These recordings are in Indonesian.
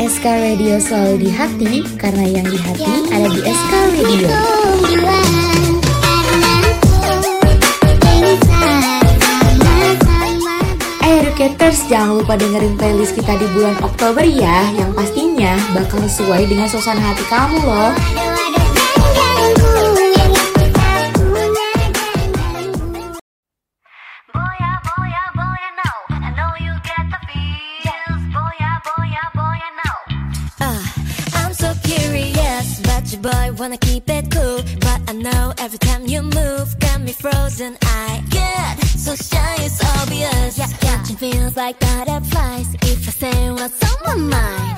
SK Radio selalu di hati karena yang di hati ada di SK Radio. Eh Educators, jangan lupa dengerin playlist kita di bulan Oktober ya, yang pastinya bakal sesuai dengan suasana hati kamu loh. Wanna keep it cool But I know every time you move Got me frozen. I get so shy it's obvious. Yeah, Catching feels like butterflies. If I say what's on my mind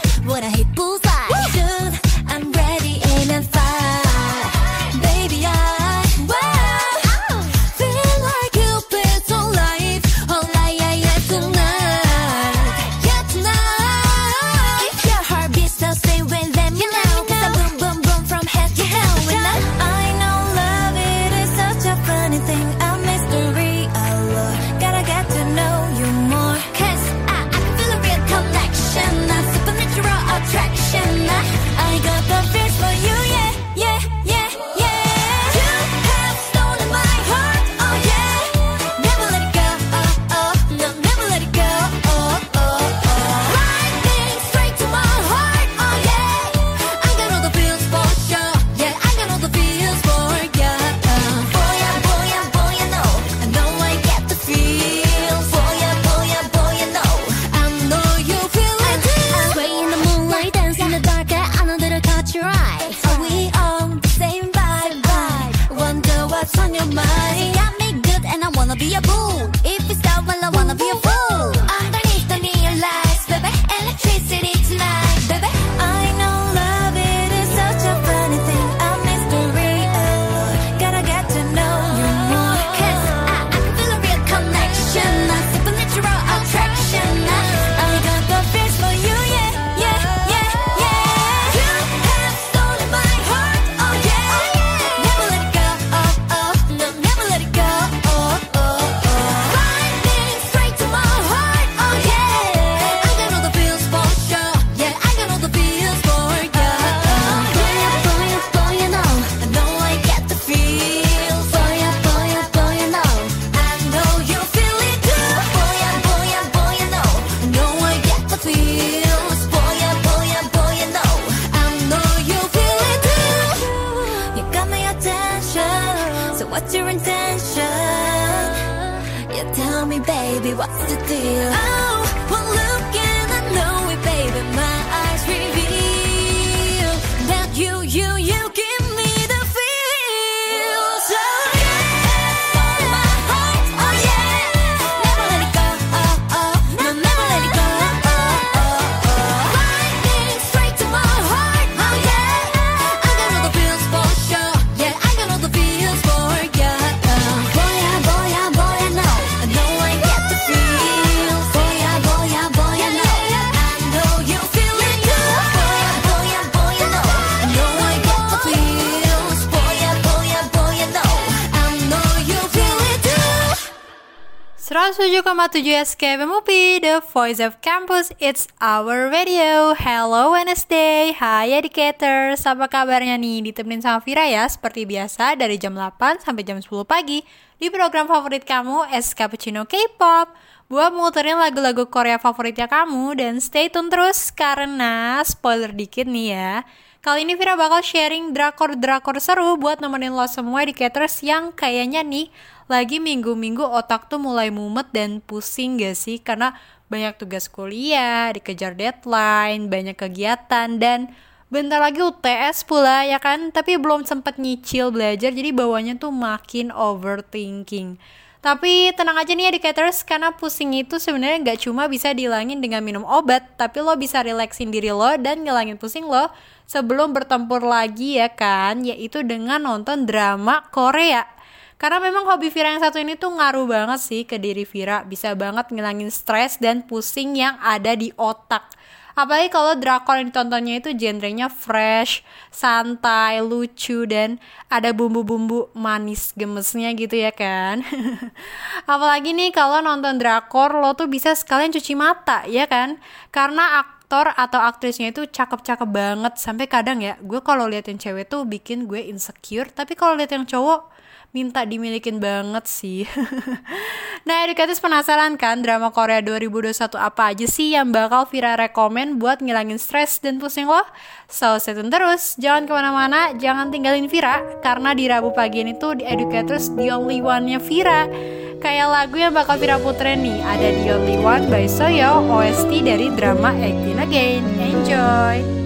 tell me, baby, what's the deal? Oh, voice of campus, it's our radio. Hello Wednesday, hai educators, apa kabarnya nih? Ditemenin sama Vira ya, seperti biasa dari jam 8 sampai jam 10 pagi di program favorit kamu, S Cappuccino K-pop. Buat muterin lagu-lagu Korea favoritnya kamu dan stay tune terus karena spoiler dikit nih ya. Kali ini Vira bakal sharing drakor-drakor seru buat nemenin lo semua educators yang kayaknya nih lagi minggu-minggu otak tuh mulai mumet dan pusing gak sih? Karena banyak tugas kuliah, dikejar deadline, banyak kegiatan dan bentar lagi UTS pula ya kan? Tapi belum sempet nyicil belajar jadi bawahnya tuh makin overthinking. Tapi tenang aja nih educators karena pusing itu sebenarnya nggak cuma bisa dihilangin dengan minum obat tapi lo bisa relaksin diri lo dan ngilangin pusing lo sebelum bertempur lagi ya kan? Yaitu dengan nonton drama Korea karena memang hobi Vira yang satu ini tuh ngaruh banget sih ke diri Vira, bisa banget ngilangin stres dan pusing yang ada di otak. Apalagi kalau drakor yang ditontonnya itu genrenya fresh, santai, lucu, dan ada bumbu-bumbu manis gemesnya gitu ya kan. Apalagi nih kalau nonton drakor lo tuh bisa sekalian cuci mata ya kan. Karena aktor atau aktrisnya itu cakep-cakep banget. Sampai kadang ya gue kalau liatin cewek tuh bikin gue insecure. Tapi kalau liat yang cowok minta dimilikin banget sih. nah, edukatis penasaran kan drama Korea 2021 apa aja sih yang bakal Vira rekomen buat ngilangin stres dan pusing lo? So, stay tune terus. Jangan ke mana-mana, jangan tinggalin Vira, karena di Rabu pagi ini tuh di Educators The Only One-nya Vira. Kayak lagu yang bakal Vira putren nih, ada The Only One by Soyo, OST dari drama Acting Again. Enjoy!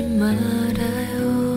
말아요.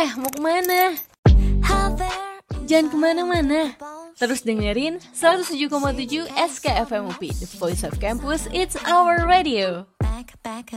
Eh, mau ke mana? Jangan ke mana-mana. Terus dengerin 107,7 SKFM UP, The Voice of Campus, It's Our Radio. Back, back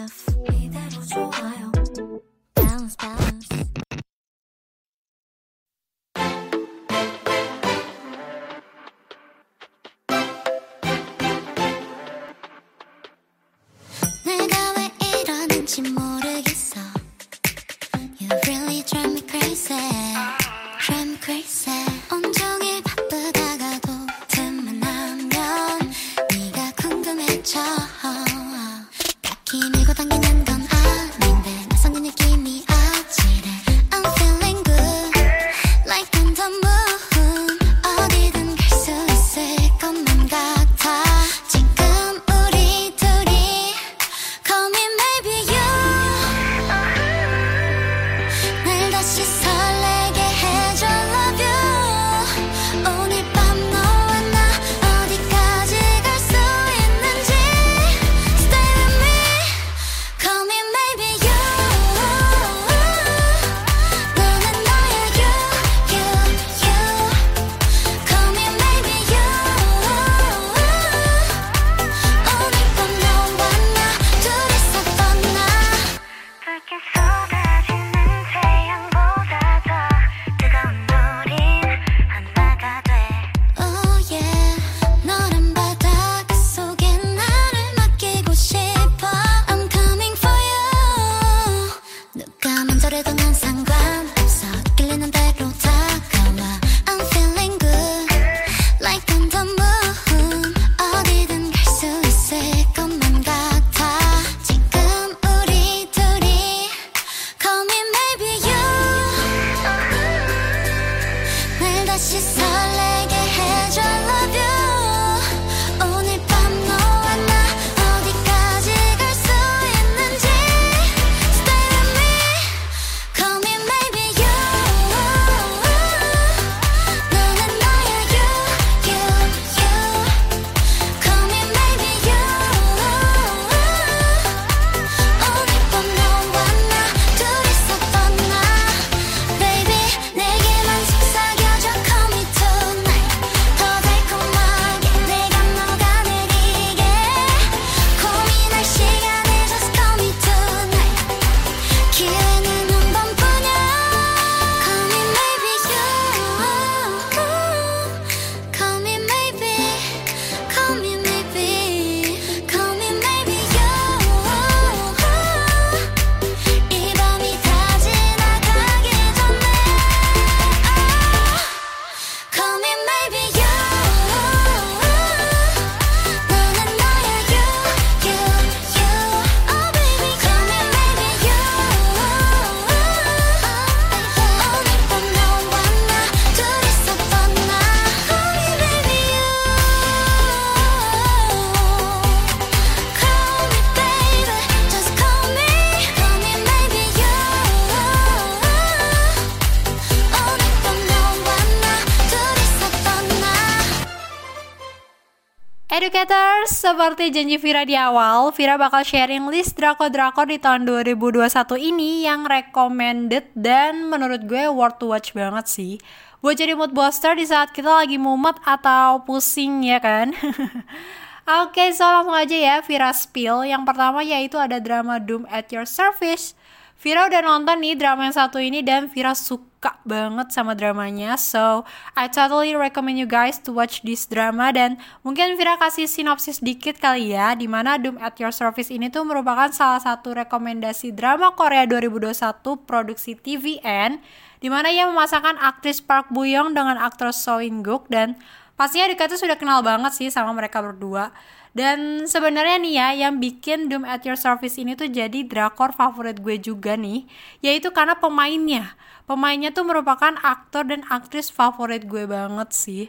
seperti janji Vira di awal, Vira bakal sharing list drakor-drakor di tahun 2021 ini yang recommended dan menurut gue worth to watch banget sih. Buat jadi mood booster di saat kita lagi mumet atau pusing ya kan? Oke, okay, so langsung aja ya Vira spill. Yang pertama yaitu ada drama Doom at Your Service. Vira udah nonton nih drama yang satu ini dan Vira suka banget sama dramanya. So, I totally recommend you guys to watch this drama dan mungkin Vira kasih sinopsis dikit kali ya di mana Doom at Your Service ini tuh merupakan salah satu rekomendasi drama Korea 2021 produksi TVN di mana ia memasangkan aktris Park Bo Young dengan aktor So In Guk dan pastinya Dika tuh sudah kenal banget sih sama mereka berdua. Dan sebenarnya nih ya yang bikin Doom at Your Service ini tuh jadi drakor favorit gue juga nih, yaitu karena pemainnya. Pemainnya tuh merupakan aktor dan aktris favorit gue banget sih.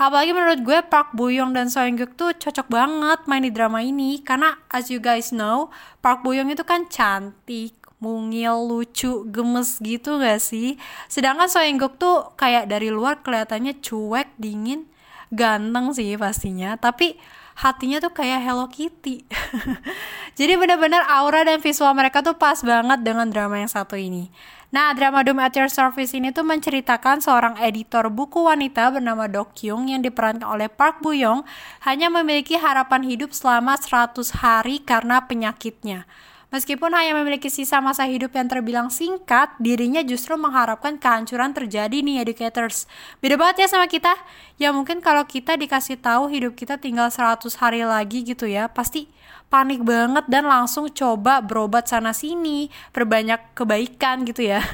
Apalagi menurut gue Park Bo Young dan Seo Guk tuh cocok banget main di drama ini karena as you guys know, Park Bo Young itu kan cantik, mungil, lucu, gemes gitu gak sih? Sedangkan So Guk tuh kayak dari luar kelihatannya cuek, dingin, ganteng sih pastinya. Tapi hatinya tuh kayak Hello Kitty. Jadi bener-bener aura dan visual mereka tuh pas banget dengan drama yang satu ini. Nah, drama Doom at Your Service ini tuh menceritakan seorang editor buku wanita bernama Do Kyung yang diperankan oleh Park Bo Young hanya memiliki harapan hidup selama 100 hari karena penyakitnya. Meskipun hanya memiliki sisa masa hidup yang terbilang singkat, dirinya justru mengharapkan kehancuran terjadi nih educators. Beda banget ya sama kita. Ya mungkin kalau kita dikasih tahu hidup kita tinggal 100 hari lagi gitu ya, pasti panik banget dan langsung coba berobat sana sini, perbanyak kebaikan gitu ya.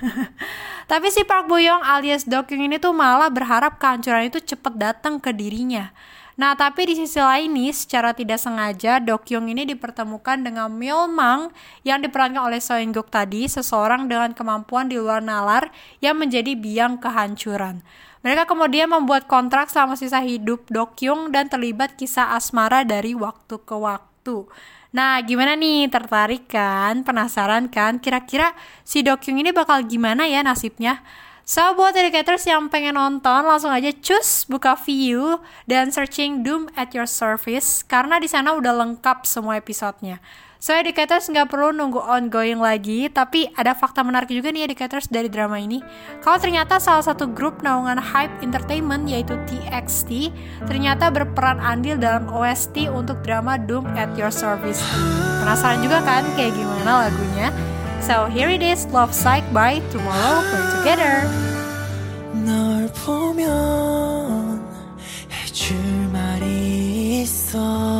Tapi si Park Bo Young alias Do Kyung ini tuh malah berharap kehancuran itu cepet datang ke dirinya. Nah, tapi di sisi lain nih, secara tidak sengaja, Dokyung ini dipertemukan dengan Mang yang diperankan oleh So In Guk tadi, seseorang dengan kemampuan di luar nalar yang menjadi biang kehancuran. Mereka kemudian membuat kontrak selama sisa hidup Dokyung dan terlibat kisah asmara dari waktu ke waktu. Nah, gimana nih? Tertarik kan? Penasaran kan? Kira-kira si Dokyung ini bakal gimana ya nasibnya? So, buat educators yang pengen nonton, langsung aja cus buka view dan searching Doom at your service karena di sana udah lengkap semua episodenya. So, educators nggak perlu nunggu ongoing lagi, tapi ada fakta menarik juga nih educators dari drama ini. Kalau ternyata salah satu grup naungan Hype Entertainment yaitu TXT ternyata berperan andil dalam OST untuk drama Doom at Your Service. Penasaran juga kan kayak gimana lagunya? So here it is, Love Psych by Tomorrow We're Together. 널 보면 해줄 말이 있어.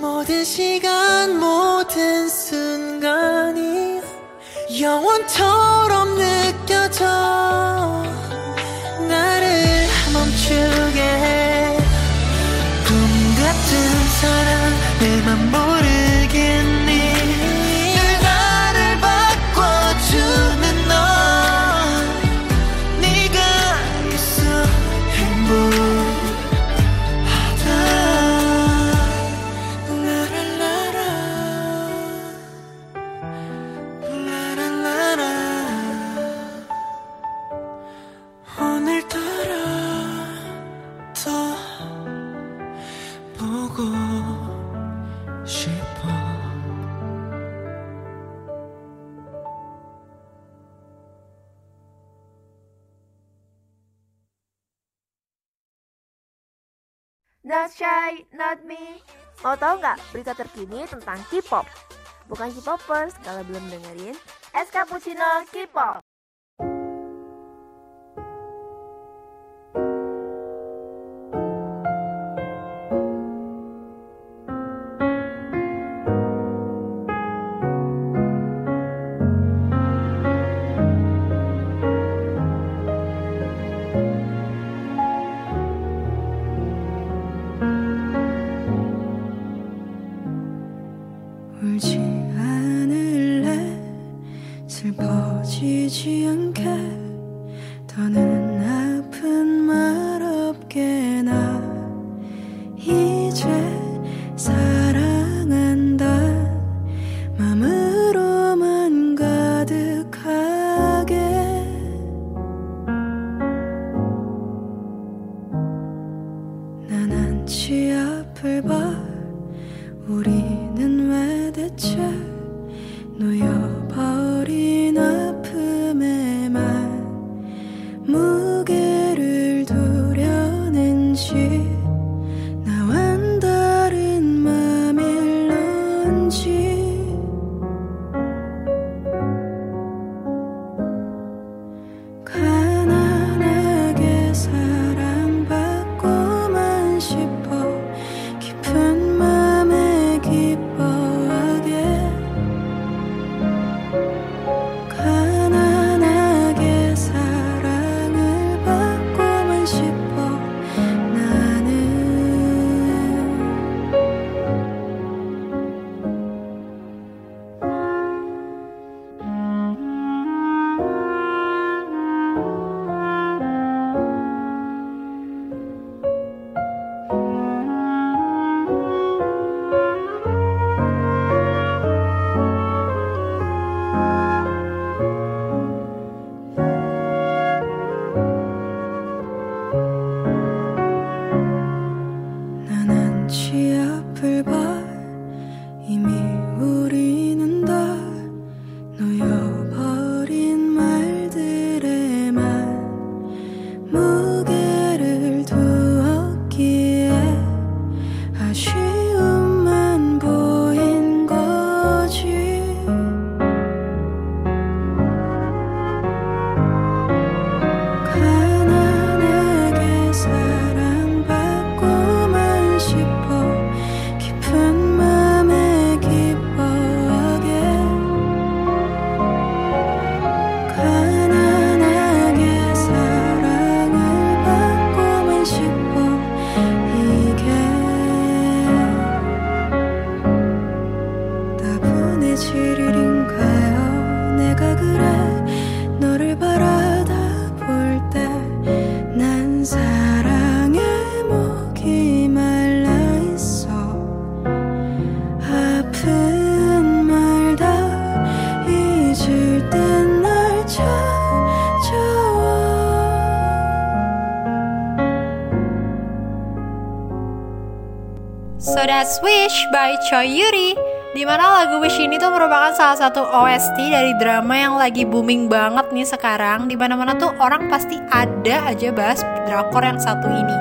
모든 시간 모든 순간이 영원처럼 느껴져. Mau tahu nggak berita terkini tentang K-pop? Bukan K-popers kalau belum dengerin SK Escapuccino K-pop. Last Wish by Choi Yuri Di mana lagu Wish ini tuh merupakan salah satu OST dari drama yang lagi booming banget nih sekarang Di mana-mana tuh orang pasti ada aja bahas drakor yang satu ini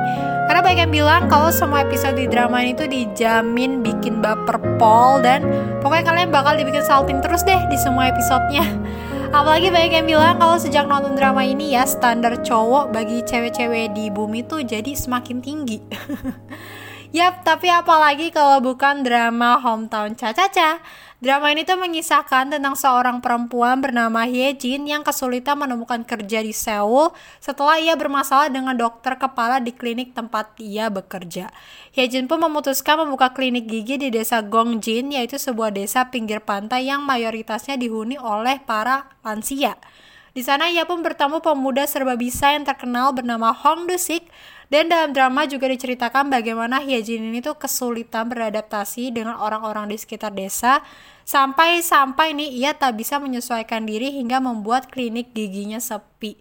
Karena banyak yang bilang kalau semua episode di drama ini tuh dijamin bikin baper pol Dan pokoknya kalian bakal dibikin salting terus deh di semua episodenya Apalagi banyak yang bilang kalau sejak nonton drama ini ya standar cowok bagi cewek-cewek di bumi tuh jadi semakin tinggi. Yap, tapi apalagi kalau bukan drama Hometown Cha-Cha-Cha. Drama ini tuh mengisahkan tentang seorang perempuan bernama Hyejin yang kesulitan menemukan kerja di Seoul setelah ia bermasalah dengan dokter kepala di klinik tempat ia bekerja. Hyejin pun memutuskan membuka klinik gigi di desa Gongjin, yaitu sebuah desa pinggir pantai yang mayoritasnya dihuni oleh para lansia. Di sana ia pun bertemu pemuda serba bisa yang terkenal bernama Hong Dusik dan dalam drama juga diceritakan bagaimana Hyejin ini tuh kesulitan beradaptasi dengan orang-orang di sekitar desa sampai-sampai nih ia tak bisa menyesuaikan diri hingga membuat klinik giginya sepi.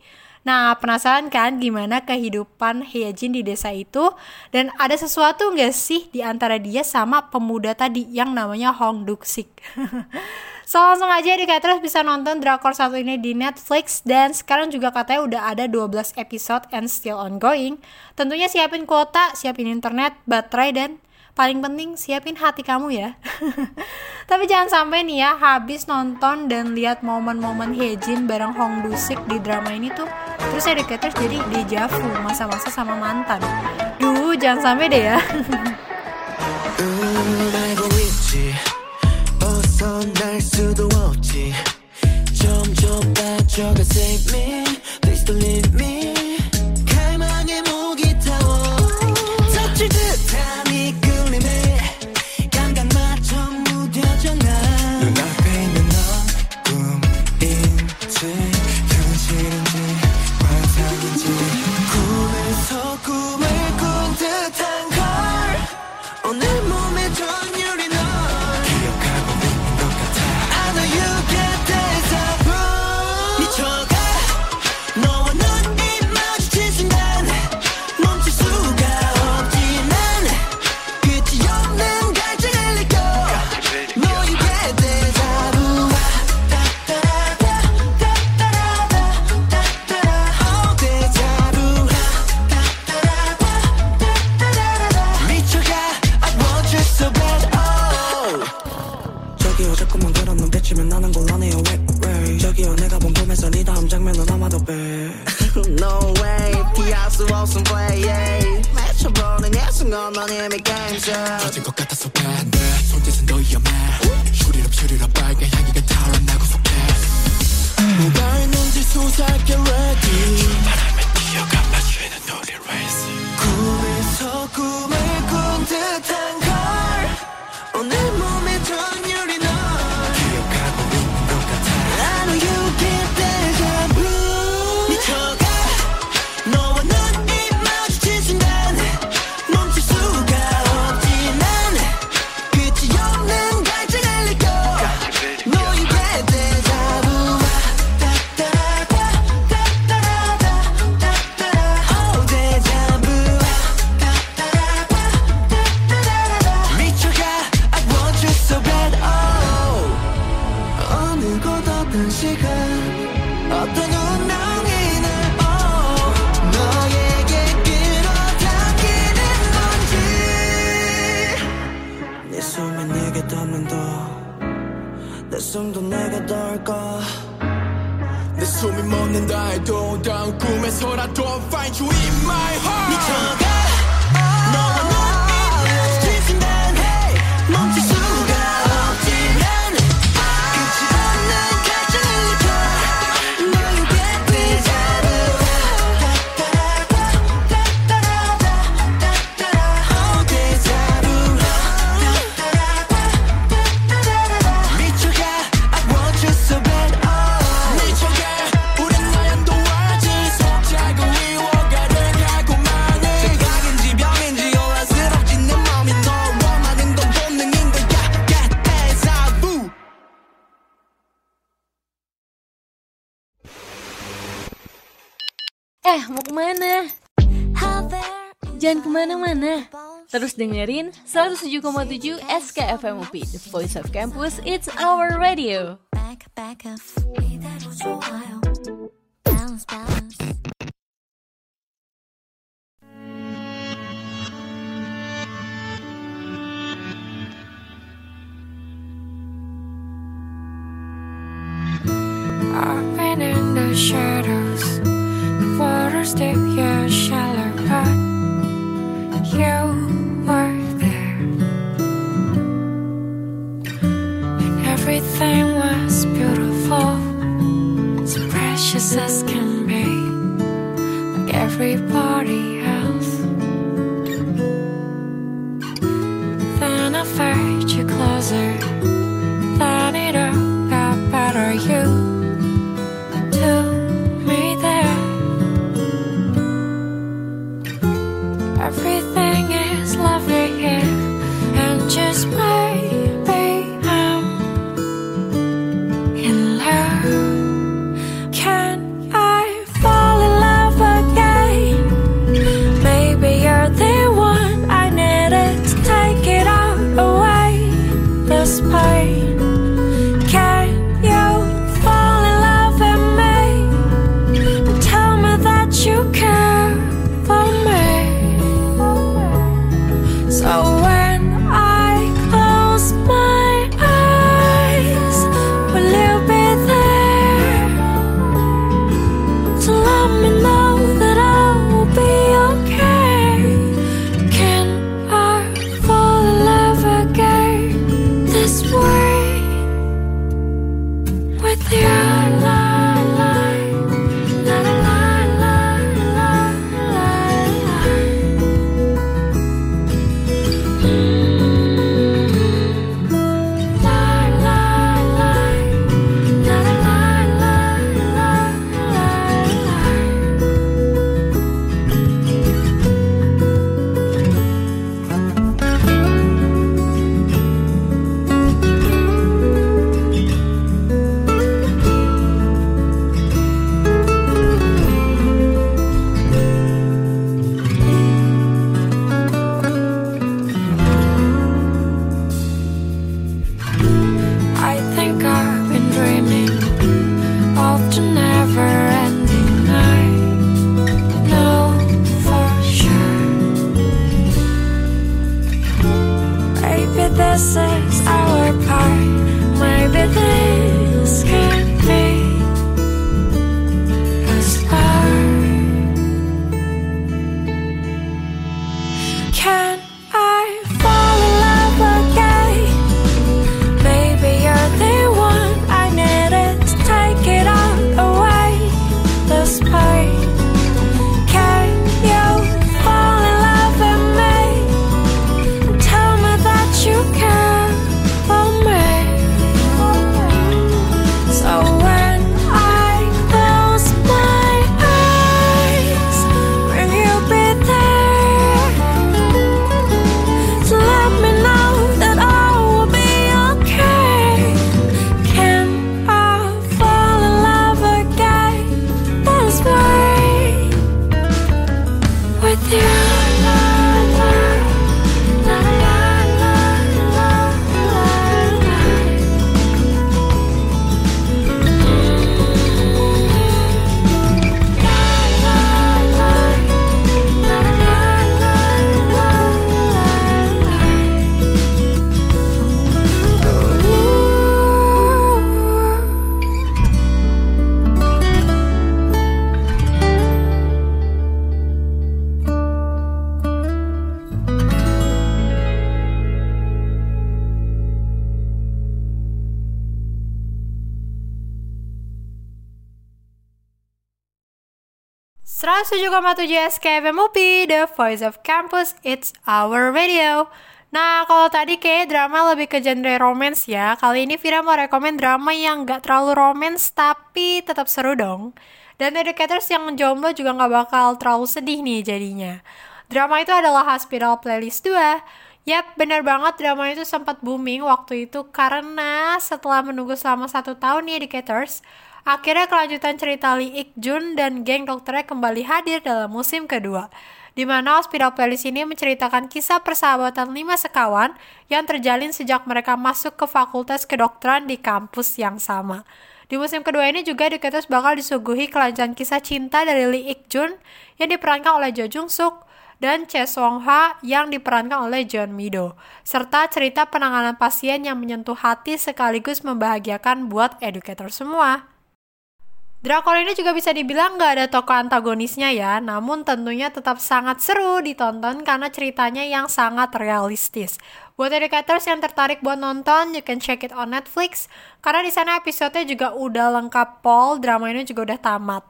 Nah, penasaran kan gimana kehidupan Hyejin di desa itu? Dan ada sesuatu nggak sih di antara dia sama pemuda tadi yang namanya Hong Duksik? So langsung aja terus bisa nonton drakor satu ini di Netflix dan sekarang juga katanya udah ada 12 episode and still ongoing. Tentunya siapin kuota, siapin internet, baterai dan paling penting siapin hati kamu ya. Tapi jangan sampai nih ya habis nonton dan lihat momen-momen Hejin bareng Hong Dusik di drama ini tuh terus terus jadi deja vu masa-masa sama mantan. Duh, jangan sampai deh ya. 벗어날 수도 없지 점점 빠져가 save me Please don't leave me 없음 play yeah. 맺혀버린 이 순간 넌 이미 게임져 터진 것 같아서 반대. 손짓은 더 위험해. 슈리럽 슈리럽 빨간 향기가 타올라나고 속해. 뭐가 있는지 수사할게 ready ke mana. Jangan ke mana-mana. Terus dengerin 107,7 SKFMUP, The Voice of Campus, It's Our Radio. In the shadow Deep, yeah, shallow, but you were there. And everything was beautiful, as precious as can be, like everybody else. Then I felt you closer, 107,7 tujuh UPI, The Voice of Campus, It's Our Radio. Nah, kalau tadi kayak drama lebih ke genre romance ya, kali ini Vira mau rekomen drama yang gak terlalu romance tapi tetap seru dong. Dan educators yang jomblo juga gak bakal terlalu sedih nih jadinya. Drama itu adalah Hospital Playlist 2. Yap, bener banget drama itu sempat booming waktu itu karena setelah menunggu selama satu tahun nih Educators, akhirnya kelanjutan cerita Lee Ik Jun dan geng dokternya kembali hadir dalam musim kedua. di mana Hospital Playlist ini menceritakan kisah persahabatan lima sekawan yang terjalin sejak mereka masuk ke fakultas kedokteran di kampus yang sama. Di musim kedua ini juga Educators bakal disuguhi kelancaran kisah cinta dari Lee Ik Jun yang diperankan oleh Jo Jung Suk dan Che Song Ha yang diperankan oleh John Mido, serta cerita penanganan pasien yang menyentuh hati sekaligus membahagiakan buat educator semua. Drakor ini juga bisa dibilang nggak ada tokoh antagonisnya ya, namun tentunya tetap sangat seru ditonton karena ceritanya yang sangat realistis. Buat educators yang tertarik buat nonton, you can check it on Netflix, karena di sana episodenya juga udah lengkap pol, drama ini juga udah tamat.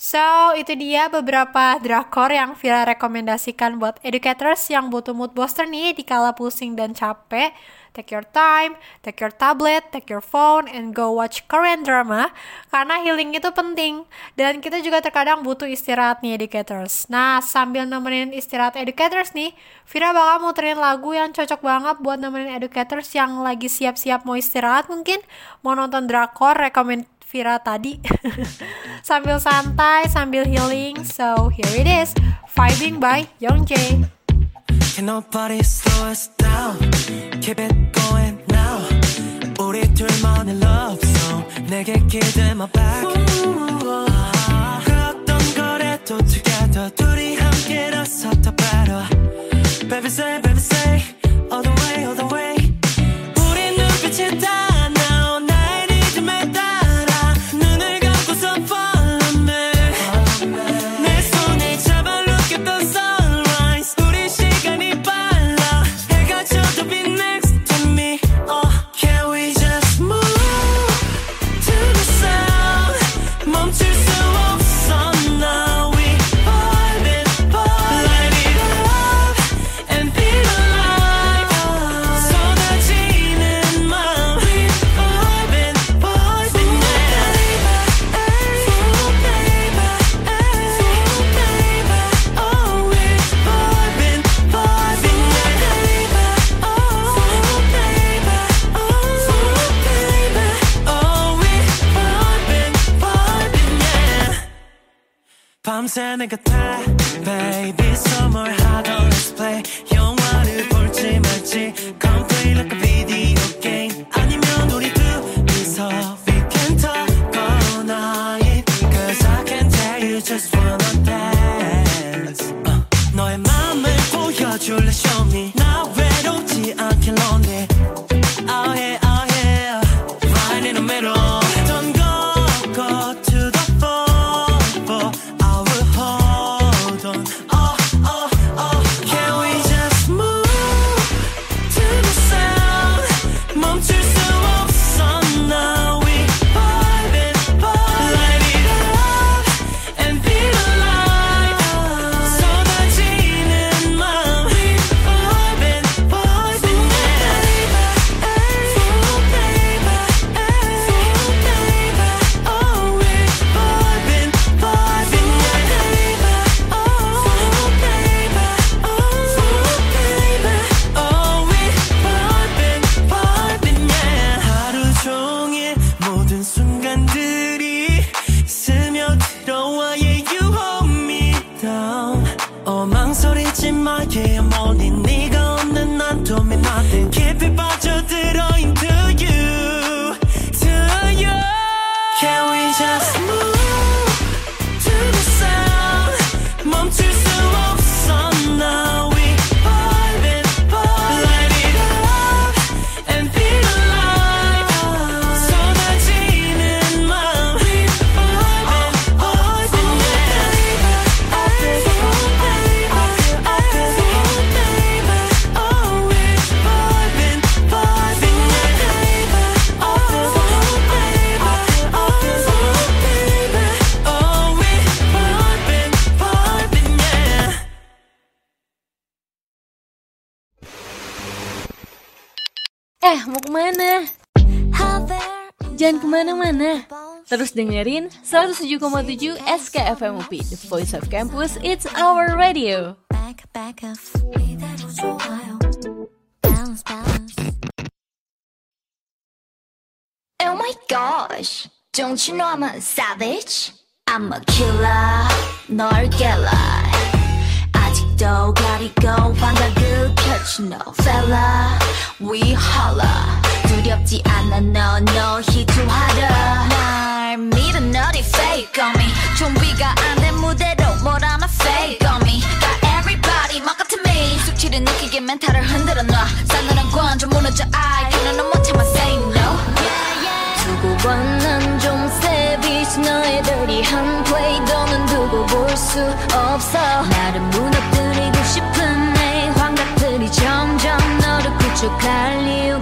So, itu dia beberapa drakor yang Vira rekomendasikan buat educators yang butuh mood booster nih di kala pusing dan capek. Take your time, take your tablet, take your phone, and go watch Korean drama. Karena healing itu penting. Dan kita juga terkadang butuh istirahat nih educators. Nah, sambil nemenin istirahat educators nih, Vira bakal muterin lagu yang cocok banget buat nemenin educators yang lagi siap-siap mau istirahat mungkin. Mau nonton drakor, rekomend Vira tadi sambil santai sambil healing so here it is vibing by Young Jae Can nobody slow us down Keep it going now 우리 둘만의 love song 내게 기대 my back 그 어떤 거래도 together 둘이 함께라서 더 better Baby say baby Eh, mau ke mana? Jangan ke mana-mana. Terus dengerin 107,7 SKFM UP, The Voice of Campus, It's Our Radio. Oh my gosh, don't you know I'm a savage? I'm a killer, not a killer. 또 가리고 환각을 펼친 너 fella we holla. 두렵지 않아 너 너희 좋아라 날 믿어 너리 fake on me. 좀비가 안 된 무대로 몰아나 fake on me. Got everybody mock up to me. 숙취를 느끼게 멘탈을 흔들어 놔. 싸늘한 관좀 무너져 I can't 너못 참아 say no. 두고 한난좀 세비지 너의 더리한 play. 너는 두고 볼 수 없어. 나름 chocar-lhe o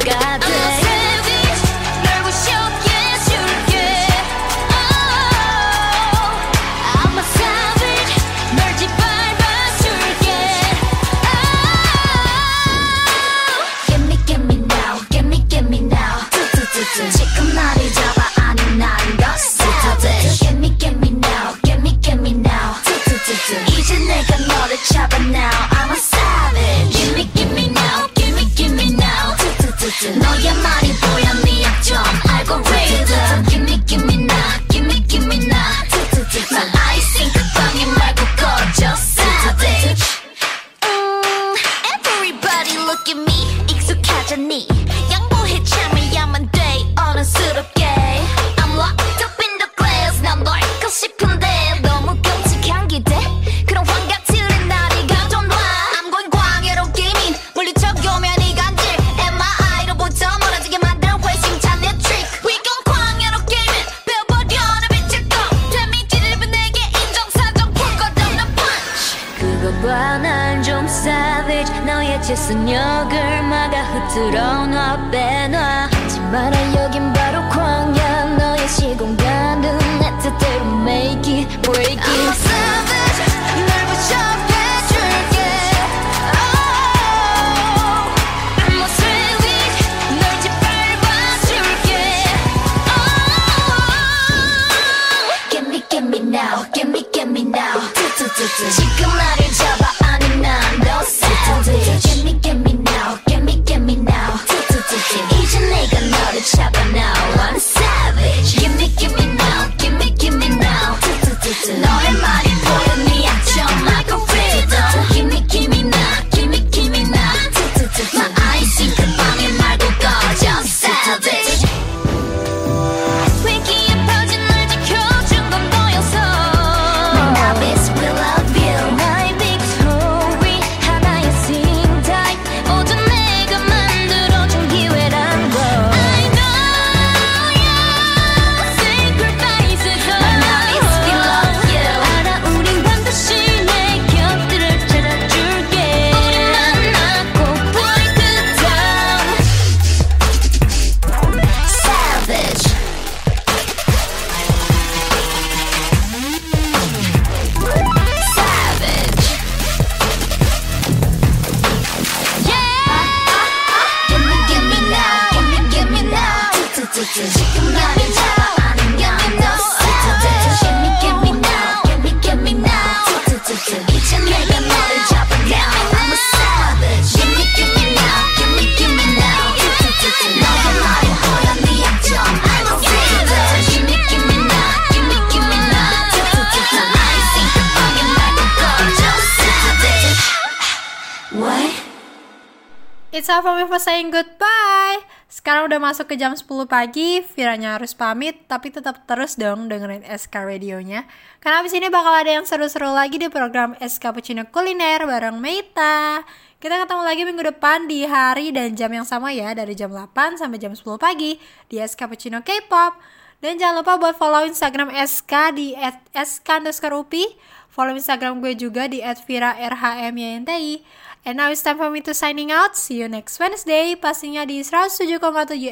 it's all from me for saying goodbye. Sekarang udah masuk ke jam 10 pagi, Viranya harus pamit, tapi tetap terus dong dengerin SK Radionya. Karena abis ini bakal ada yang seru-seru lagi di program SK Puccino Kuliner bareng Meita. Kita ketemu lagi minggu depan di hari dan jam yang sama ya, dari jam 8 sampai jam 10 pagi di SK Puccino K-pop. Dan jangan lupa buat follow Instagram SK di @sk_upi. Follow Instagram gue juga di @vira_rhmynti. And now it's time for me to signing out. See you next Wednesday, pastinya di 107,7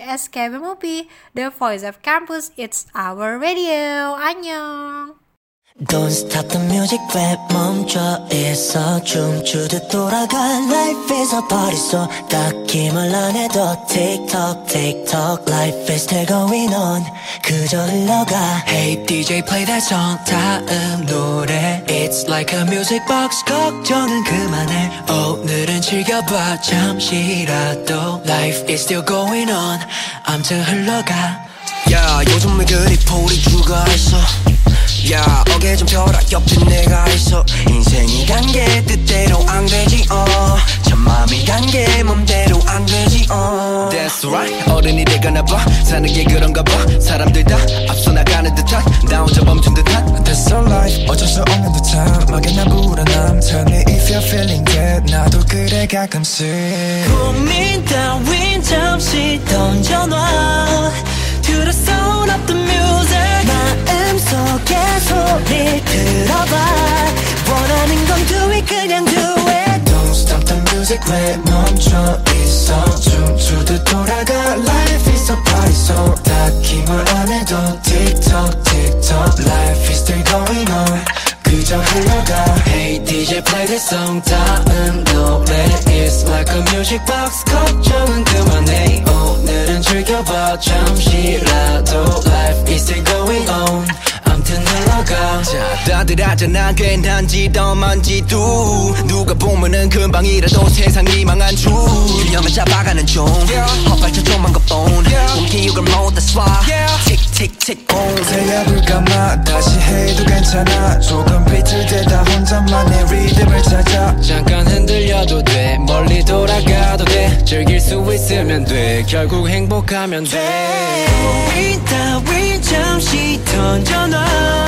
SKMMOP, The Voice of Campus, It's Our Radio. Annyeong! Don't stop the music 왜 멈춰 있어 춤추듯 돌아가 Life is a party so 딱히 말안 해도 TikTok TikTok Life is still going on 그저 흘러가 Hey DJ play that song 다음 노래 It's like a music box 걱정은 그만해 오늘은 즐겨봐 잠시라도 Life is still going on 암튼 흘러가 야 요즘은 그리 우리 주가 있어 야 어깨 좀 펴라. 옆에 내가 있어. 인생이 단계 뜻대로 안 되지 어참 맘이 단계 맘대로 안 되지 어. That's right. 어른이 되거나 봐. 사는 게 그런가 봐. 사람들 다 앞서 나가는 듯한 나 혼자 멈춘 듯한. That's all life. 어쩔 수 없는 듯한. 막연한 불안함. Tell me if you're feeling that 나도 그래 가끔씩. 고민 따윈 잠시 던져놔 To the sound of the music 마음속에 소리 들어봐 원하는 건 do it 그냥 do it stop the music 왜 멈춰 있어 춤추듯 돌아가 Life is a party so 딱히 뭘 안 해도 TikTok TikTok Life is still going on 그저 흘러가 Hey DJ play this song 다음 노래 It's like a music box 걱정은 그만해 오늘은 즐겨봐 잠시라도 Life is still going on 흘러가. 자 다들 하잖아. 괜한지 덤한지도 누가 보면은 금방이라도 세상이 망한 줄 균형을 잡아가는 중. 헛발쳐 좀만 것뿐. 움기육을 모두 쏴. 틱틱틱 온 새야불 감아 다시 해도 괜찮아. 조금 비틀대다 혼자만의 리듬을 찾아. 잠깐 흔들려도 돼. 멀리 돌아가도 돼. 즐길 수 있으면 돼. 결국 행복하면 돼. 고민 따윈 잠시 던져놔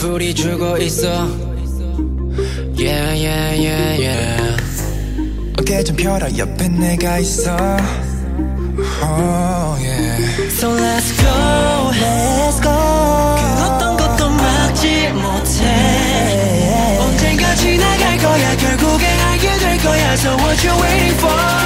불이 주고 있어 Yeah yeah yeah yeah 어깨 좀 펴라 옆에 내가 있어 Oh yeah So let's go Let's go 그 어떤 것도 막지 못해 언젠가 지나갈 거야 결국에 알게 될 거야 So what you waiting for